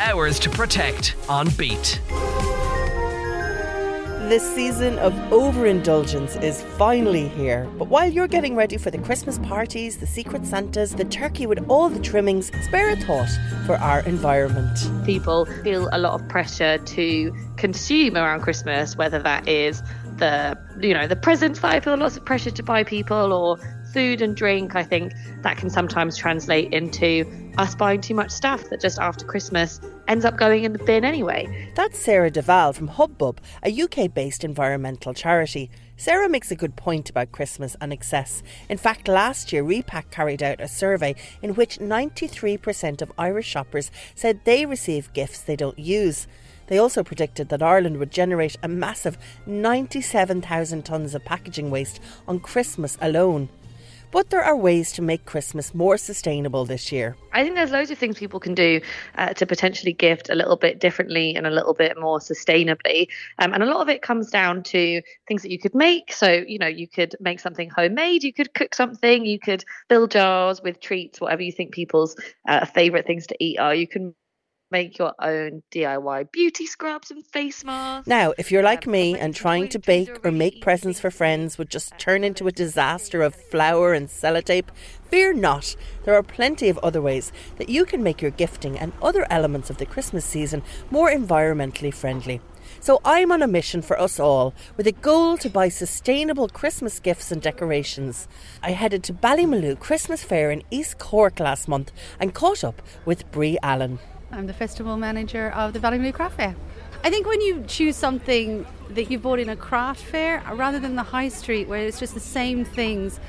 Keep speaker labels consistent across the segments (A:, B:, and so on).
A: Ours to protect on Beat.
B: This season of overindulgence is finally here. But while you're getting ready for the Christmas parties, the Secret Santas, the turkey with all the trimmings, spare a thought for our environment.
C: People feel a lot of pressure to consume around Christmas, whether that is the you know the presents that I feel lots of pressure to buy people or food and drink, I think that can sometimes translate into us buying too much stuff that just after Christmas ends up going in the bin anyway.
B: That's Sarah Duval from Hubbub, a UK based environmental charity. Sarah makes a good point about Christmas and excess. In fact, last year, Repak carried out a survey in which 93% of Irish shoppers said they receive gifts they don't use. They also predicted that Ireland would generate a massive 97,000 tonnes of packaging waste on Christmas alone. But there are ways to make Christmas more sustainable this year.
C: I think there's loads of things people can do uh, to potentially gift a little bit differently and a little bit more sustainably. Um, and a lot of it comes down to things that you could make. So, you know, you could make something homemade, you could cook something, you could fill jars with treats, whatever you think people's uh, favorite things to eat are. You can make your own DIY beauty scrubs and face masks.
B: Now, if you're like me and trying to bake or make presents for friends would just turn into a disaster of flour and sellotape, fear not. There are plenty of other ways that you can make your gifting and other elements of the Christmas season more environmentally friendly. So I'm on a mission for us all with a goal to buy sustainable Christmas gifts and decorations. I headed to Ballymaloe Christmas Fair in East Cork last month and caught up with Brie Allen.
D: I'm the festival manager of the Valley Ballymaloe Craft Fair. I think when you choose something that you bought in a craft fair rather than the high street where it's just the same things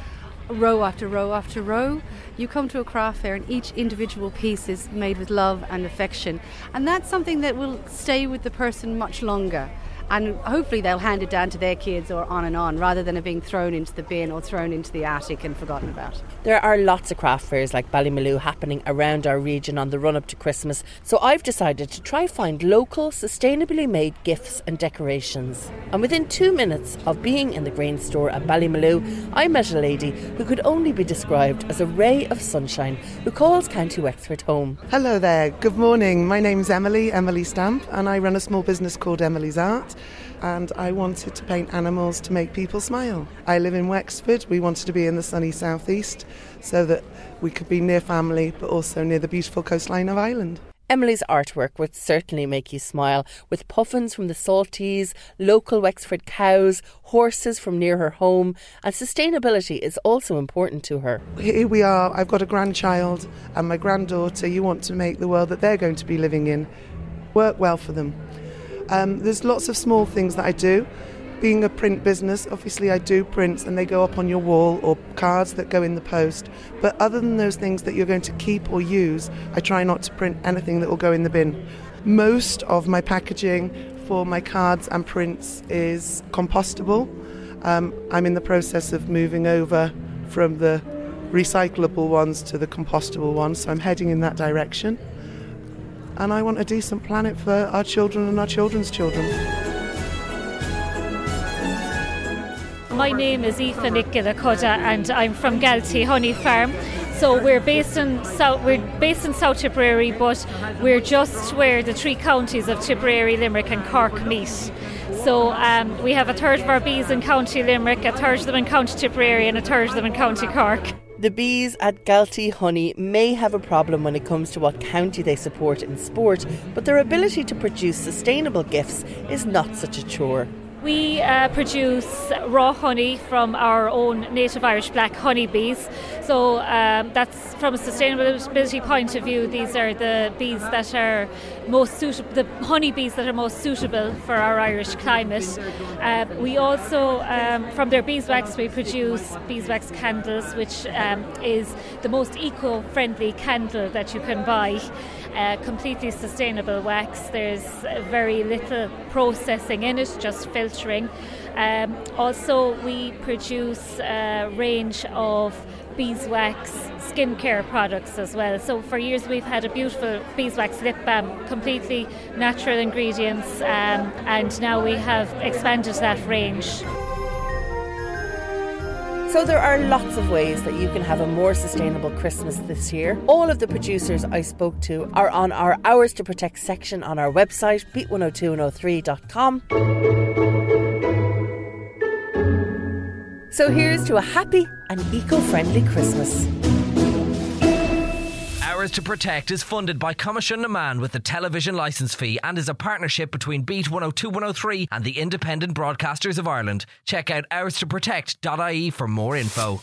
D: row after row after row, you come to a craft fair and each individual piece is made with love and affection. And that's something that will stay with the person much longer and hopefully they'll hand it down to their kids or on and on rather than it being thrown into the bin or thrown into the attic and forgotten about.
B: There are lots of craft fairs like Ballymaloe happening around our region on the run up to Christmas, so I've decided to try find local, sustainably made gifts and decorations. And within two minutes of being in the grain store at Ballymaloe, I met a lady who could only be described as a ray of sunshine who calls County Wexford home.
E: Hello there, good morning. My name's Emily, Emily Stamp, and I run a small business called Emily's Art and I wanted to paint animals to make people smile. I live in Wexford. We wanted to be in the sunny southeast so that we could be near family but also near the beautiful coastline of Ireland.
B: Emily's artwork would certainly make you smile, with puffins from the Saltees, local Wexford cows, horses from near her home, and sustainability is also important to her.
E: Here we are, I've got a grandchild and my granddaughter. You want to make the world that they're going to be living in work well for them. Um, there's lots of small things that I do. Being a print business, obviously I do prints and they go up on your wall or cards that go in the post. But other than those things that you're going to keep or use, I try not to print anything that will go in the bin. Most of my packaging for my cards and prints is compostable. Um, I'm in the process of moving over from the recyclable ones to the compostable ones, so I'm heading in that direction and I want a decent planet for our children and our children's children.
F: My name is Aoife Nicola and I'm from Galtee Honey Farm. So we're based in South we're based in South Tipperary, but we're just where the three counties of Tipperary, Limerick and Cork meet. So um, we have a third of our bees in County Limerick, a third of them in County Tipperary, and a third of them in County Cork.
B: The bees at Galtee Honey may have a problem when it comes to what county they support in sport, but their ability to produce sustainable gifts is not such a chore.
F: We uh, produce raw honey from our own native Irish black honeybees. So um, that's from a sustainability point of view. These are the bees that are most suitable, the honeybees that are most suitable for our Irish climate. Uh, we also, um, from their beeswax, we produce beeswax candles, which um, is the most eco-friendly candle that you can buy uh, completely sustainable wax. There's very little processing in it, just filtering. Um, also, we produce a range of beeswax skincare products as well. So for years we've had a beautiful beeswax lip balm, completely natural ingredients, um, and now we have expanded that range.
B: So there are lots of ways that you can have a more sustainable Christmas this year. All of the producers I spoke to are on our Ours to Protect section on our website, beat102and03.com. So here's to a happy and eco-friendly Christmas.
A: Ours to Protect is funded by Coimisiún na Meán with the television licence fee and is a partnership between Beat 102 103 and the Independent Broadcasters of Ireland. Check out ourstoprotect.ie for more info.